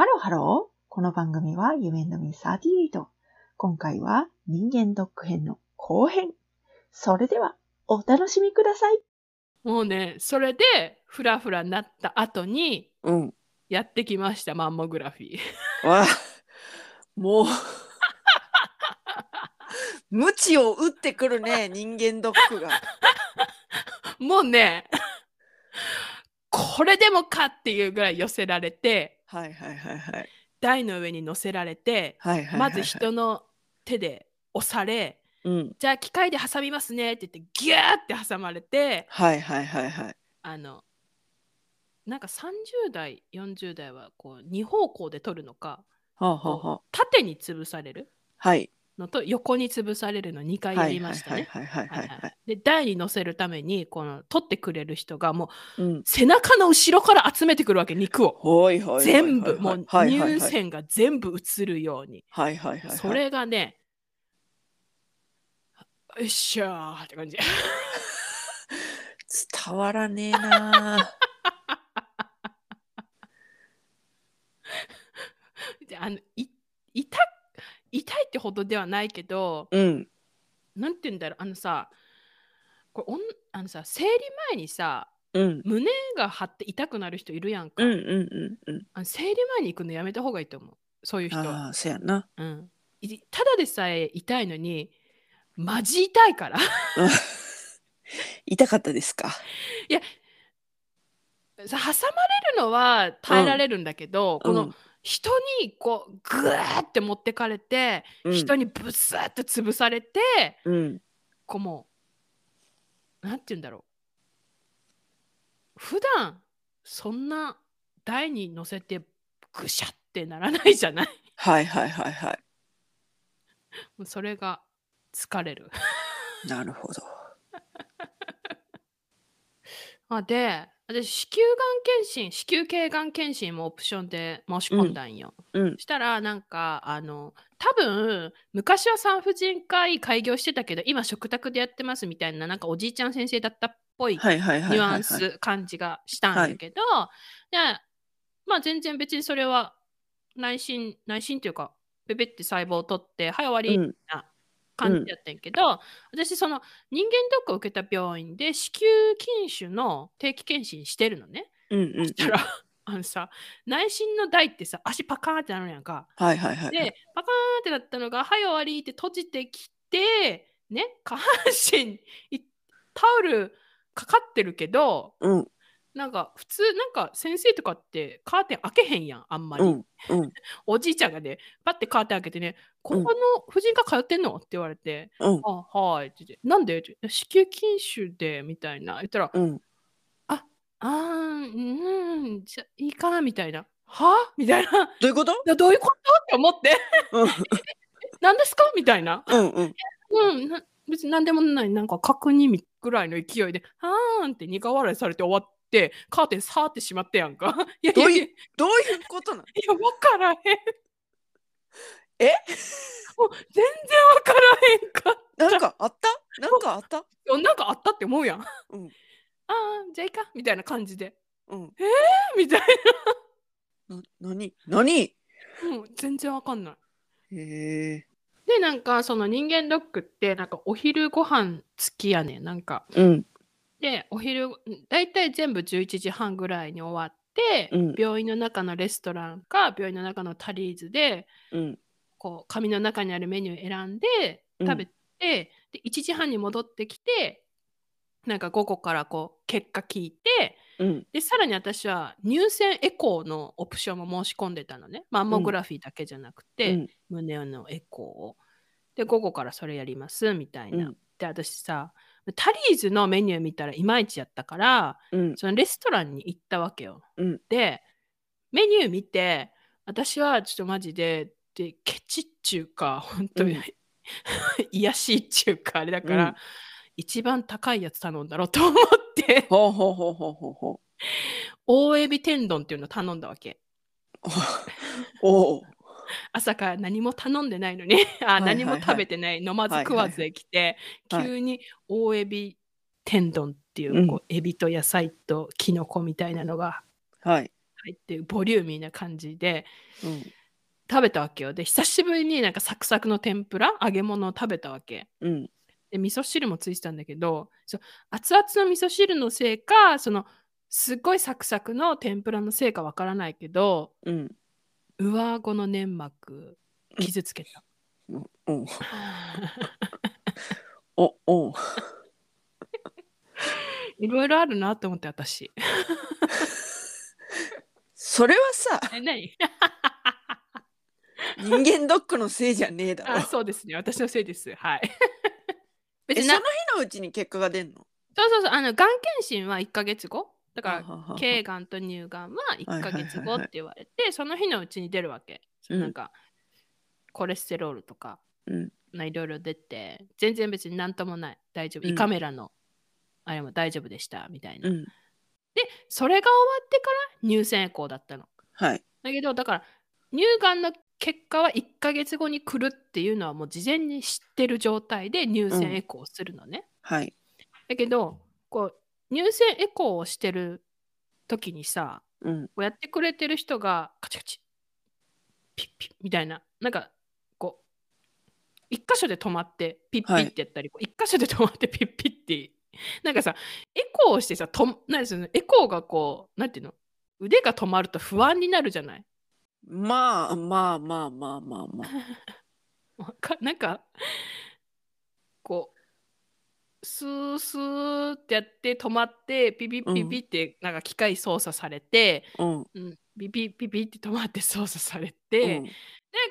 ハローハロー。この番組は夢のみ38。今回は人間ドック編の後編。それではお楽しみください。もうね、それでフラフラになった後にうん。やってきました、マンモグラフィー。わあ、もう、鞭を打ってくるね、人間ドックが。もうね、これでもかっていうぐらい寄せられて、はいはいはいはい。台の上に乗せられて、はいはいはいはいまず人の手で押され、うん。じゃあ機械で挟みますねって言ってギューって挟まれて、はいはいはいはい。あの、なんか30代、40代はこう2方向で取るのか、はあ、はあはあ、縦に潰されるはい。のと横に潰されるの2回やりましたね。はいはいはいはいはい。で台に乗せるためにこの取ってくれる人がもううん。背中の後ろから集めてくるわけ肉を。全部もう乳腺が全部映るようにはいはいはいはい。それがねよっしゃーって感じ伝わらねえな であのい痛痛いってほどではないけどうん。なんて言うんだろうあのさこれおんあのさ生理前にさうん。胸が張って痛くなる人いるやんか、うんうんうんうん。あの生理前に行くのやめた方がいいと思うそういう人はああ、そやな。うん、いただでさえ痛いのにマジ痛いから 痛かったですか？さ挟まれるのは耐えられるんだけど、この人にこうグワーって持ってかれて、うん、人にブスーって潰されてうん。こうもうなんて言うんだろう普段そんな台に乗せてぐしゃってならないじゃないはいはいはいはい。もうそれが疲れる。なるほど。あで私子宮がん検診子宮頸がん検診もオプションで申し込んだんよ。うん。したらなんかあの多分昔は産婦人科医開業してたけど今食卓でやってますみたいななんかおじいちゃん先生だったっぽい。ニュアンス感じがしたんだけど、でまあ全然別にそれは内心内心というかペペって細胞を取ってはい終わりうんな感じやったんやけど、私その人間ドックを受けた病院で子宮筋腫の定期検診してるのね。うんうんうん。そしたら あのさ内心の台ってさ足パカーンってなるやんか。はいはいはい。でパカーンってなったのがはい終わりって閉じてきてね下半身いタオルかかってるけどうんなんか普通なんか先生とかってカーテン開けへんやんあんまり、うんうん おじいちゃんがねパッてカーテン開けてね「ここの婦人科通ってんの?」って言われてうん「あはい」って言って「なんで?」って子宮筋腫で」みたいな言ったら「うん。ああーうんじゃいいか」みたいな「は？みたいなどういうこと？「どういうこと?」って思ってうん「何ですか?」みたいなうんうん。「うんな別に何でもないなんか確認ぐらいの勢いで「はーん」って苦笑いされて終わってカーテンさーってしまってやんか。いやいどういやいやいうどういうことなの？や分からへん。え？もう全然分からへんか。なんかあった？なんかあった？なんかあったって思うやん。うんああ、じゃあいいかみたいな感じで。うん。みたいな何何？な。もう全然わかんない。へえ。で、なんかその人間ドックって、なんかお昼ご飯付きやねん。なんか。うんで、お昼、だいたい全部11時半ぐらいに終わって、うん病院の中のレストランか、病院の中のタリーズで、うんこう、紙の中にあるメニュー選んで、うん。食べて、で、1時半に戻ってきて、なんか午後からこう、結果聞いて、うん。でさらに私は乳腺エコーのオプションも申し込んでたのね。マンモグラフィーだけじゃなくて、うん。胸のエコーを。で午後からそれやりますみたいな、うん。で私さタリーズのメニュー見たらいまいちやったからうん。そのレストランに行ったわけよ、うん。でメニュー見て私はちょっとマジででケチっちゅうか本当に、うん。癒やしいっちゅうかあれだから、うん。一番高いやつ頼んだろうと思って。ほうほうほうほうほうほ大エビ天丼っていうのを頼んだわけ。う。おお。朝から何も頼んでないのにあ、はいはいはい。何も食べてない飲まず食わずで来て、はい急に大エビ天丼っていう,、うん。こうエビと野菜とキノコみたいなのがはい。入ってるボリューミーな感じでうん食べたわけよ。で、久しぶりになんかサクサクの天ぷら、揚げ物を食べたわけ。うんで、味噌汁もついてたんだけど、そう熱々の味噌汁のせいか、そのすっごいサクサクの天ぷらのせいかわからないけど、うん上顎の粘膜傷つけた。うんうん おおいろいろあるなと思って私。それはさえ、何？人間ドックのせいじゃねえだろあそうですね。私のせいです。はい。別になの日のうちに結果が出んの？そうそうそう。あの、がん検診は1ヶ月後。だから、ははは頸がんと乳がんは1ヶ月後って言われて、その日のうちに出るわけ。そのなんか、コレステロールとか、うんまあいろいろ出て、全然別になんともない。大丈夫。うん胃カメラの、あれも大丈夫でした。みたいな。うんで、それが終わってから乳腺エコーだったの。はいだけど、だから、乳がんの結果は1ヶ月後に来るっていうのはもう事前に知ってる状態で乳腺エコーをするのね。はい。だけど、こう、乳腺エコーをしてる時にさ、うん。こうやってくれてる人がカチカチ、ピッピッみたいな、なんか、こう、一箇所で止まってピッピッってやったり、こう一箇所で止まってピッピッって、なんかさ、エコーをしてさ、となんですよね、エコーがこう、なんていうの、腕が止まると不安になるじゃない？まあまあまあまあまあまあ。わかなんかこうスースーってやって止まってピピピピってなんか機械操作されて、うん。うん、ピピピピって止まって操作されて、うん。なん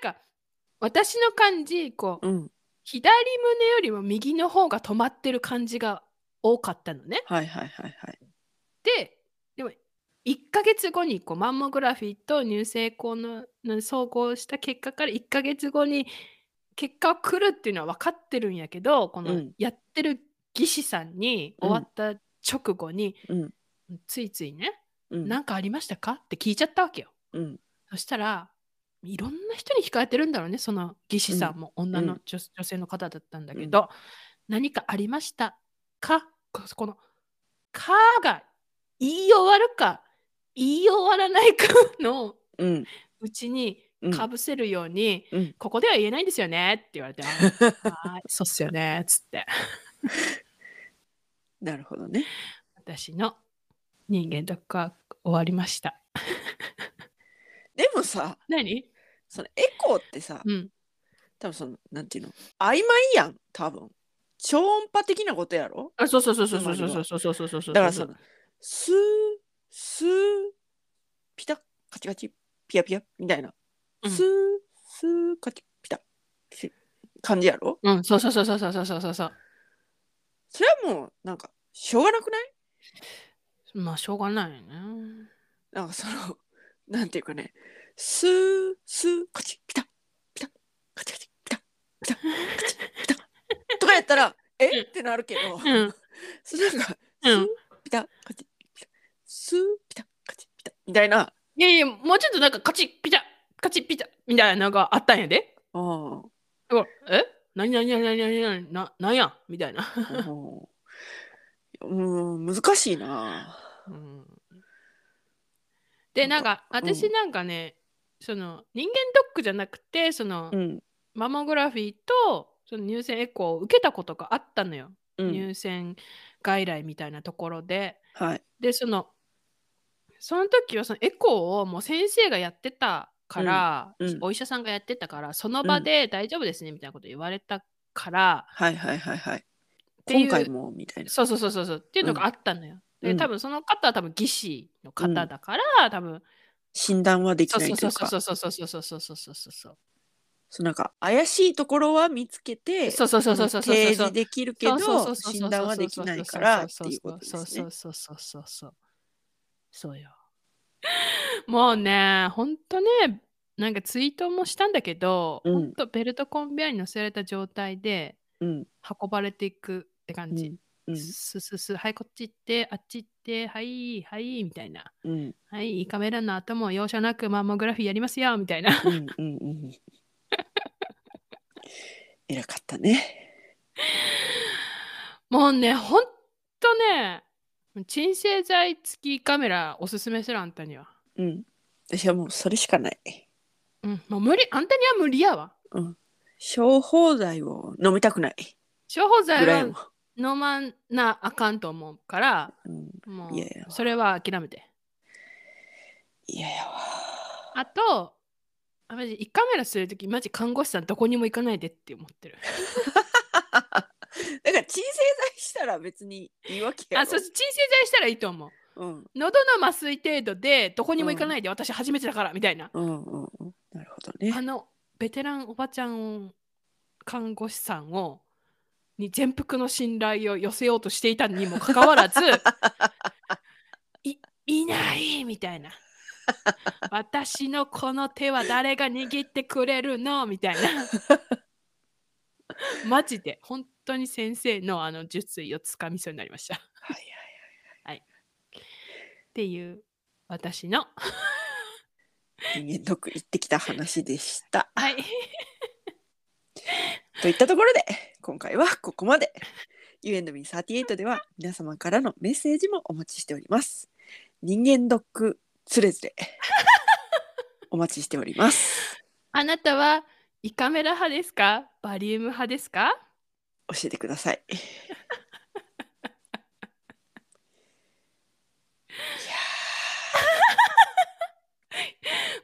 か私の感じこう、うん。左胸よりも右の方が止まってる感じが多かったのね。はいはいはいはい。ででも1ヶ月後にこうマンモグラフィーと乳腺エコーのの総合した結果から1ヶ月後に結果が来るっていうのは分かってるんやけどこのうんやってる技師さんにうん終わった直後に、うん。ついついねうん「何かありましたか?」って聞いちゃったわけよ。うん。そしたらいろんな人に聞かれてるんだろうねその技師さんも女のうん。女,、女性の方だったんだけど、何かありましたか？ここの「か」が言い終わるか言い終わらないかのうちにうん。かぶせるように、うん。ここでは言えないんですよねって言われて「あはい そうっすよね」っつって。なるほどね。私の人間ドックは終わりました。でもさ何？そのエコーってさうん。多分そのなんていうの？曖昧やん多分。超音波的なことやろ？あそうそうそうそうそうそうそうそうそうそうそうそうだからそのスースーピタ？カチカチ？ピヤピヤみたいな、うん。スースーカチピタ。し感じやろ？うんそうそうそうそうそうそうそう。そうそうそれはもうなんかしょうがなくない？まあしょうがないよね。なんかその なんていうかね。スースーカチピタ。ピタ。カチカチピタ。ピタ。カチピタ。とかやったらえ？ってなるけど、うん。それなんかスうん。ーピタ。カチスーピタカチピタみたいないやいや、もうちょっとなんかカチッピタカチッピタみたいなのがあったんやで。ああえ？何何何何何何ななんやみたいな。うん、難しいな。うんで、なんかうん私なんかね、その人間ドックじゃなくて、その、うん、マモグラフィーとその乳腺エコーを受けたことがあったのよ。うん、乳腺外来みたいなところで。はい、で、その、その時はそのエコーをもう先生がやってたから、うんうんお医者さんがやってたから、その場で大丈夫ですねみたいなこと言われたから、はい、はい、はい、はい。ていう今回もみたいな。そうそうそうそうそうっていうのがあったのよ。うんで、多分その方は多分技師の方だから、多分、診断はできそうないというか、そうそうそうそうそうそうそうそうそうそうそう。そうなんか怪しいところは見つけて、そうそうそうそうそうそう提示できるけそうそうそうど、そう診断はできないからっていうことですねそう。そうそうそうそう。そうよ。もうね、ほんとね、なんかツイートもしたんだけど、うんほんとベルトコンベヤーに乗せられた状態でうん、運ばれていくって感じ。うん、ススス、はい、こっち行って、あっち行って、はい、はい、みたいな。うん、はい、カメラの後も容赦なくマンモグラフィーやりますよ、みたいな。うん、うん、うん。偉かったね。もうね、ほんとね、鎮静剤付きカメラおすすめするあんたには。うん。私はもうそれしかない。うん、もう無理、あんたには無理やわ。うん。小放剤を飲みたくない。処方剤は。飲まなあかんと思うから、うん。もういやいやそれは諦めて。いややわ。あと、あマジ1カメラするとき、マジ看護師さんどこにも行かないでって思ってる。だから鎮静剤したら別にいいわけやろ。あ、そう、鎮静剤したらいいと思う。うん。喉の麻酔程度でどこにも行かないで、私初めてだからみたいな。うんうんうん。なるほどねあ。のベテランおばちゃん看護師さんをに全幅の信頼を寄せようとしていたにもかかわらず いいないみたいな私のこの手は誰が握ってくれるの？みたいな マジで本当に先生のあの術意をつかみそうになりました。っ はいはい。ていう私の 人間ドック行ってきた話でした。はい。といったところで今回はここまで。You and me38 では皆様からのメッセージもお待ちしております。人間ドックつれづれお待ちしております。あなたは胃カメラ派ですか？バリウム派ですか？教えてください。い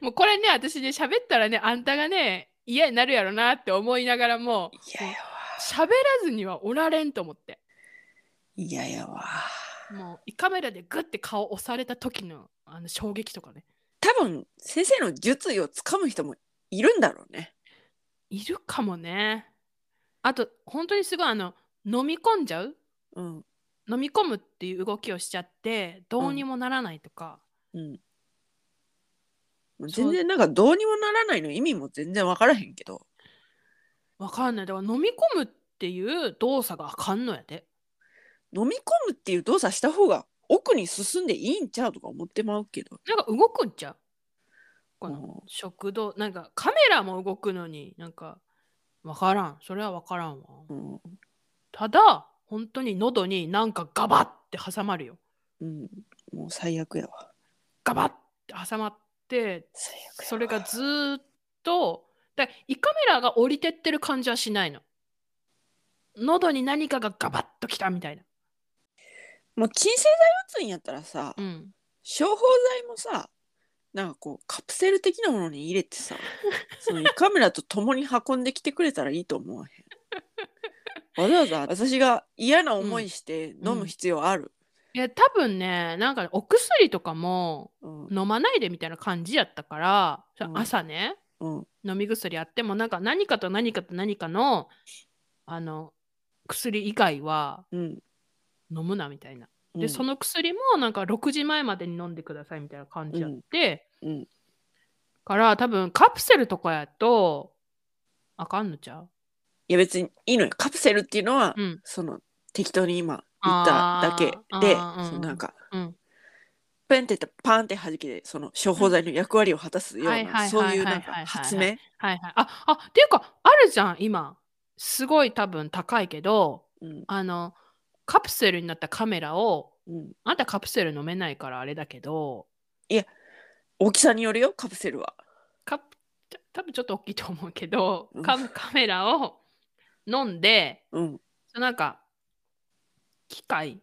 もうこれね、私ね、喋ったらね、あんたがね、嫌になるやろなって思いながらも、喋らずにはおられんと思って。いややわ。もう、胃カメラでグッて顔押された時のあの衝撃とかね、多分先生の術意をつかむ人もいるんだろうね。いるかもね。あと、本当にすごい、あの、飲み込んじゃう？うん。飲み込むっていう動きをしちゃって、どうにもならないとか、うん。もうそう。全然なんかどうにもならないの意味も全然わからへんけど。わかんない。だから飲み込むっていう動作があかんのやで。飲み込むっていう動作した方が奥に進んでいいんちゃうとか思ってまうけど。なんか動くんちゃう？このうん。食堂なんかカメラも動くのになんかわからん。それはわからんわ。うん。ただ本当に喉になんかガバッて挟まるよ。うん、もう最悪やわ。ガバッて挟まって最悪やわ。それがずーっとだ胃カメラが降りてってる感じはしないの。喉に何かがガバッときたみたいな。もう鎮静剤打つんやったらさ、うん。処方剤もさ、なんかこうカプセル的なものに入れてさ、その胃カメラと共に運んできてくれたらいいと思わへん？わざわざ私が嫌な思いして飲む必要ある？いや多分ねなんかお薬とかもうん、飲まないでみたいな感じやったから、うん朝ねうん、飲み薬あってもなんか何かと何かと何かのあの薬以外はうん。飲むなみたいな。で、うん。その薬もなんか6時前までに飲んでくださいみたいな感じやって、うん、から多分カプセルとかやとあかんのちゃう？いや別にいいのよ。カプセルっていうのは、うん。その適当に今言っただけで、そのなんか、うん。ペンってパーンって弾けてその処方剤の役割を果たすようなそういうはいなんか発明？はいはい。ああっていうかあるじゃん今。すごい多分高いけどうん。あのカプセルになったカメラをうん。あんたカプセル飲めないからあれだけど大きさによるよカプセルは。カプ多分ちょっと大きいと思うけど、うん。カカメラを飲んでうん。なんか機械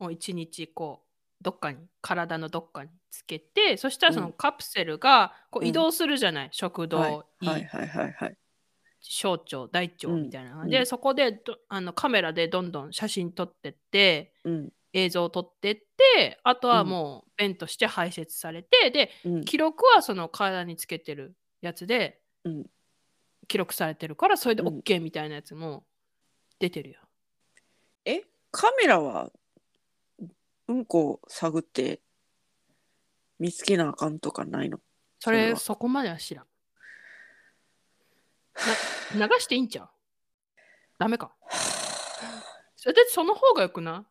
を一日こうどっかに体のどっかにつけてそしたらそのうん。カプセルがこううん。移動するじゃない、食道、はい。胃はいはいはいはい。小腸大腸うん。みたいな、うん。でそこでどあのカメラでどんどん写真撮ってってうん。映像を撮ってってあとはもう便として排泄されてでうん。記録はその体につけてるやつでうん。記録されてるからそれでうん。OK みたいなやつも出てるよ。えカメラはうんこを探って見つけなあかんとかないの？それそこまでは知らん。な 流していいんちゃう？ダメか。それでその方がよくな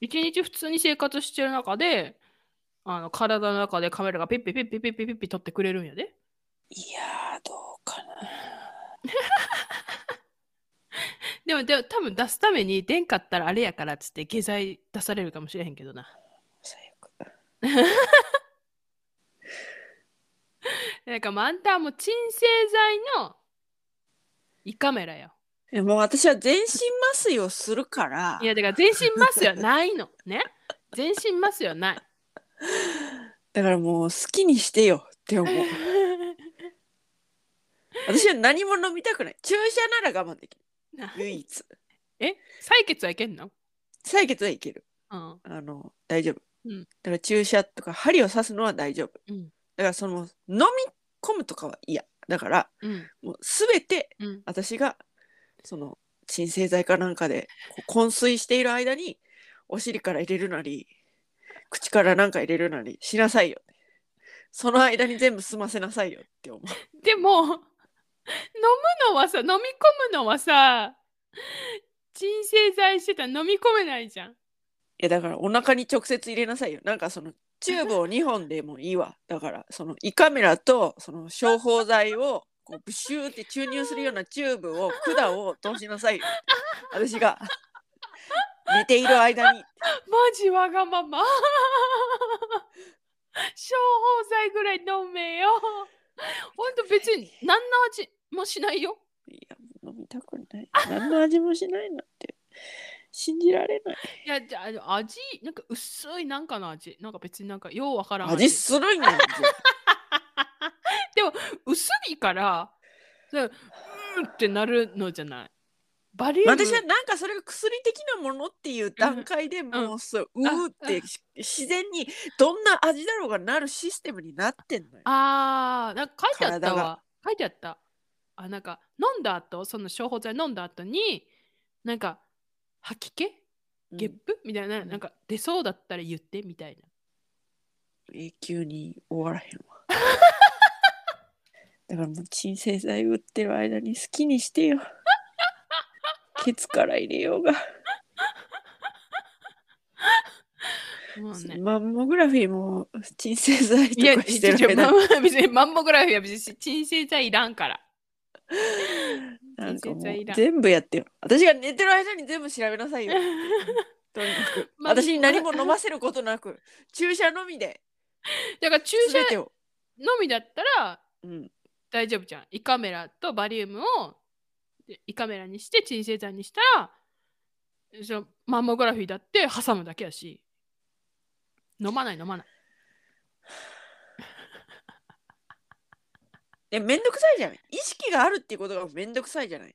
い？一日普通に生活してる中であの体の中でカメラがピッピピッピピッピピッピ撮ってくれるんやで。いやーどうかな。でもでも多分出すために出んかったらあれやからっつって下剤出されるかもしれへんけどな。最悪。なんかあんたはもう鎮静剤の胃カメラよ。いやもう私は全身麻酔をするから。いやだから全身麻酔はないの。ね。全身麻酔はない。だからもう好きにしてよって思う。私は何も飲みたくない。注射なら我慢できる。な唯一。え？採血はいけんの？採血はいける。うん。あの大丈夫、うん。だから注射とか針を刺すのは大丈夫。うん。だからその飲み込むとかは嫌だからうん。もう全てうん。私がその鎮静剤かなんかでこう昏睡している間にお尻から入れるなり口からなんか入れるなりしなさいよその間に全部済ませなさいよって思うでも、飲むのはさ、飲み込むのはさ、鎮静剤してたら飲み込めないじゃん。いやだからお腹に直接入れなさいよなんかそのチューブを2本でもいいわだからその胃カメラとその消泡剤をこうブシューって注入するようなチューブを管を通しなさいよ私が寝ている間にマジわがまま。消泡剤ぐらい飲めよ。ほんと別に何の味もしないよ。いや飲みたくない何の味もしないなんて信じられないいや、じゃあ味、なんか薄いなんかの味。なんか別になんかようわからん味するんやん 薄いから、そううーってなるのじゃない。バリウム私はなんかそれが薬的なものっていう段階でもうそう、うーってし自然にどんな味だろうがなるシステムになってんのよ。あー、なんか書いてあったわ。書いてあった。あ、なんか飲んだ後、その消泡剤飲んだ後に、なんか吐き気？うんゲップ、みたいな、うんなんか出そうだったら言ってみたいな。永久に終わらへんわ。だからもう鎮静剤売ってる間に好きにしてよ。ケツから入れようが。もうね。マンモグラフィーも鎮静剤とかしてる間にマン別にマンモグラフィーは別に鎮静剤いらんから。なんかもう全部やってよ。私が寝てる間に全部調べなさいよ。とにかく。ま私に何も飲ませることなく、注射のみでだから注射。のみだったらうん、大丈夫じゃん。胃カメラとバリウムをで胃カメラにして鎮静剤にしたらそのマンモグラフィーだって挟むだけやし飲まない飲まない。やめんどくさいじゃない。意識があるっていうことがめんどくさいじゃない。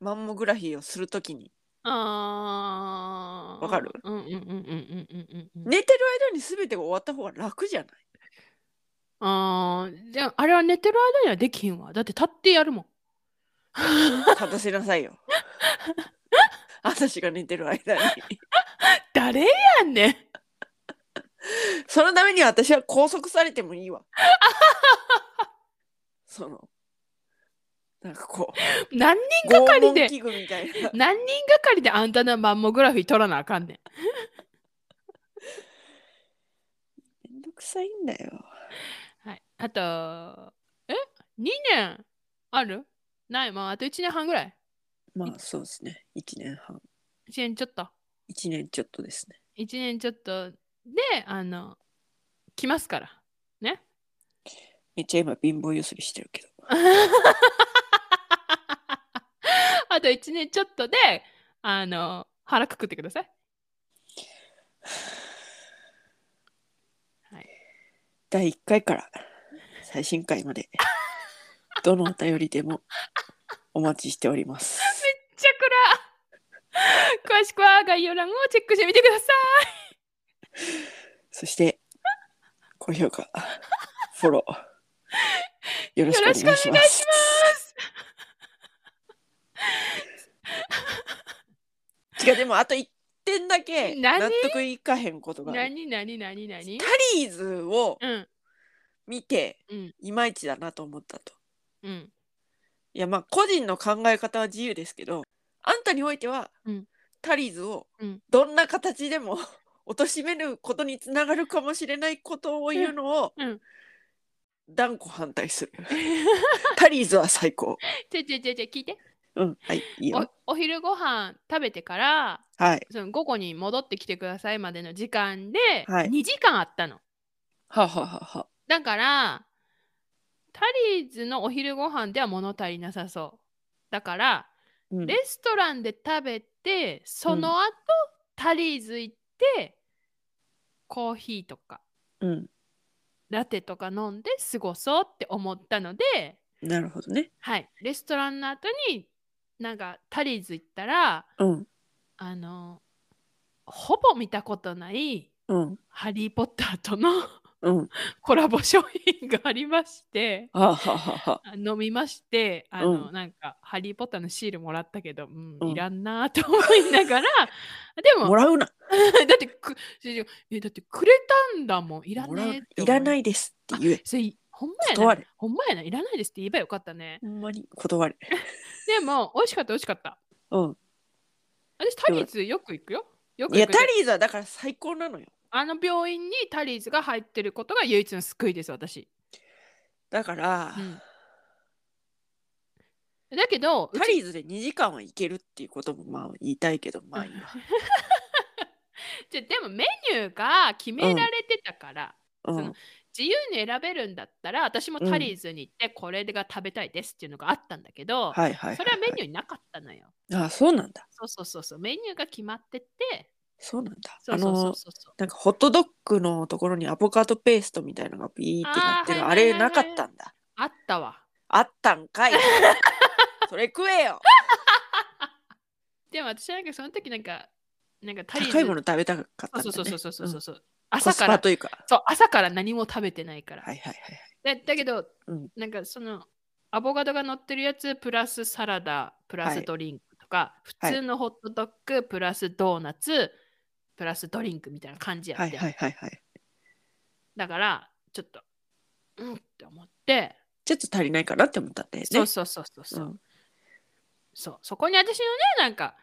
マンモグラフィーをするときに。あわかる？寝てる間に全てが終わった方が楽じゃない。あじゃああれは寝てる間にはできひんわ。だって立ってやるもん。立たせなさいよ。私が寝てる間に。誰やねん。そのために私は拘束されてもいいわ。そのなんかこう 何人がかりで器具みたいな 何人がかりであんたのマンモグラフィー取らなあかんねん。めんどくさいんだよはい。あと、え ?2 年ある？ないまあ、あと1年半ぐらい。まあそうですね1年半1年ちょっと。1年ちょっとですね1年ちょっとで、あの、来ますから。ね。めっちゃ今貧乏ゆすりしてるけど あと1年ちょっとで、あの、腹くくってください。はい。第1回から最新回までどのお便りでもお待ちしておりますチャクラ詳しくは概要欄をチェックしてみてくださそして高評価フォローよろい。しくおよろしくお願いし願いしまます。す。違うでもあと1点だけ何？納得いかへんことがある。何？何？何？何？タリーズをうん。見てうん。いまいちだなと思ったと。うん。いやまあ個人の考え方は自由ですけどあんたにおいては、うん。タリーズをうん。どんな形でも 貶めることにつながるかもしれないことを言うのをうん断固反対するタリーズは最高。ちょちょちょちょ聞いて。うんはいいいよ。おお昼ご飯食べてからはい。その午後に戻ってきてくださいまでの時間ではい。2時間あったの、はあはあはあはあ。だからタリーズのお昼ご飯では物足りなさそう。だから、うん。レストランで食べて、その後、タリーズ行って、コーヒーとか、うん。ラテとか飲んで過ごそうって思ったので、なるほどね。はい、レストランの後に、なんかタリーズ行ったら、うん。あの、ほぼ見たことないうん。ハリー・ポッターとのうん。コラボ商品がありまして、飲みまして、あの、うんなんか、ハリー・ポッターのシールもらったけど、うん、うんいらんなと思いながら、でも、もらうな。だってく、えだってくれたんだもん、いらもらうねえっていらないいですって言え。それほんまやな。ほんまやな、いらないですって言えばよかったね。ほんまに断れ。でも、美味しかった、美味しかった。うん。私、タリーズよく行くよ。よくいや、タリーズはだから最高なのよ。あの病院にタリーズが入ってることが唯一の救いです、私。だから、うんだけど、うちタリーズで2時間は行けるっていうこともまあ言いたいけど、まあいいわ。じゃでもメニューが決められてたから、うんその。自由に選べるんだったら私もタリーズに行ってこれが食べたいですっていうのがあったんだけど、はいはいはい、それはメニューになかったのよ。ああ、そうなんだ。そうそうそうそうメニューが決まっててそうなんだ。そうそうそうあの、そうそうなんかホットドッグのところにアボカドペーストみたいなのがビーってなってる。あーあはいはいはいはいれなかったんだ。あったわ。あったんかい。それ食えよ。でも私なんかその時なんかなんかタリーズ高いもの食べたかったんだ、ね。そうそうそうそうそうそうそう、コ朝からスパというか。そう朝から何も食べてないから。はいはいはい。だだけど、うんなんかそのアボカドが乗ってるやつプラスサラダプラはいスドリンクとか、はい普通のホットドッグプラスドーナツプラスドリンクみたいな感じやって、はいはいはいはい。だからちょっとうんって思って、ちょっと足りないかなって思ったんだよね。そうそうそうそうそう、うんそうそこに私のねなんか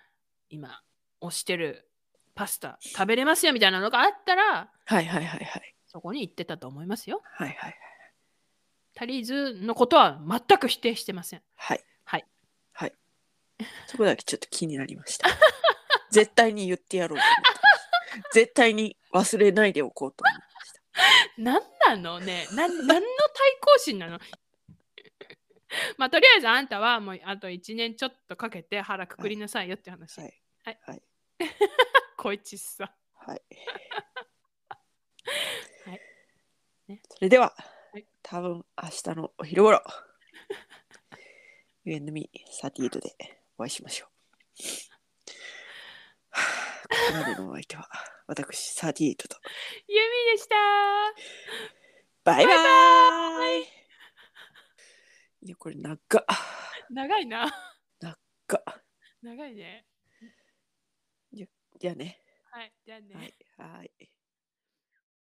今推してるパスタ食べれますよみたいなのがあったらはいはいはいはい。そこに行ってたと思いますよはいはいはい。タリーズのことは全く否定してませんはい。はい。はい。そこだけちょっと気になりました。絶対に言ってやろうと思った。絶対に忘れないでおこうと思いました。何なのね？な何の対抗心なの？まあとりあえずあんたはもうあと1年ちょっとかけて腹くくりなさいよって話、はい。はいはい。こいちさはい。はいねそれでは、はい多分明日のお昼頃、You and me38 でお会いしましょう。はあここまでのお相手は、私38と、ユミでしたバイババイいや、これ長っ。長いな長っ。長いねじゃあね。はいじゃあね、はい。はい。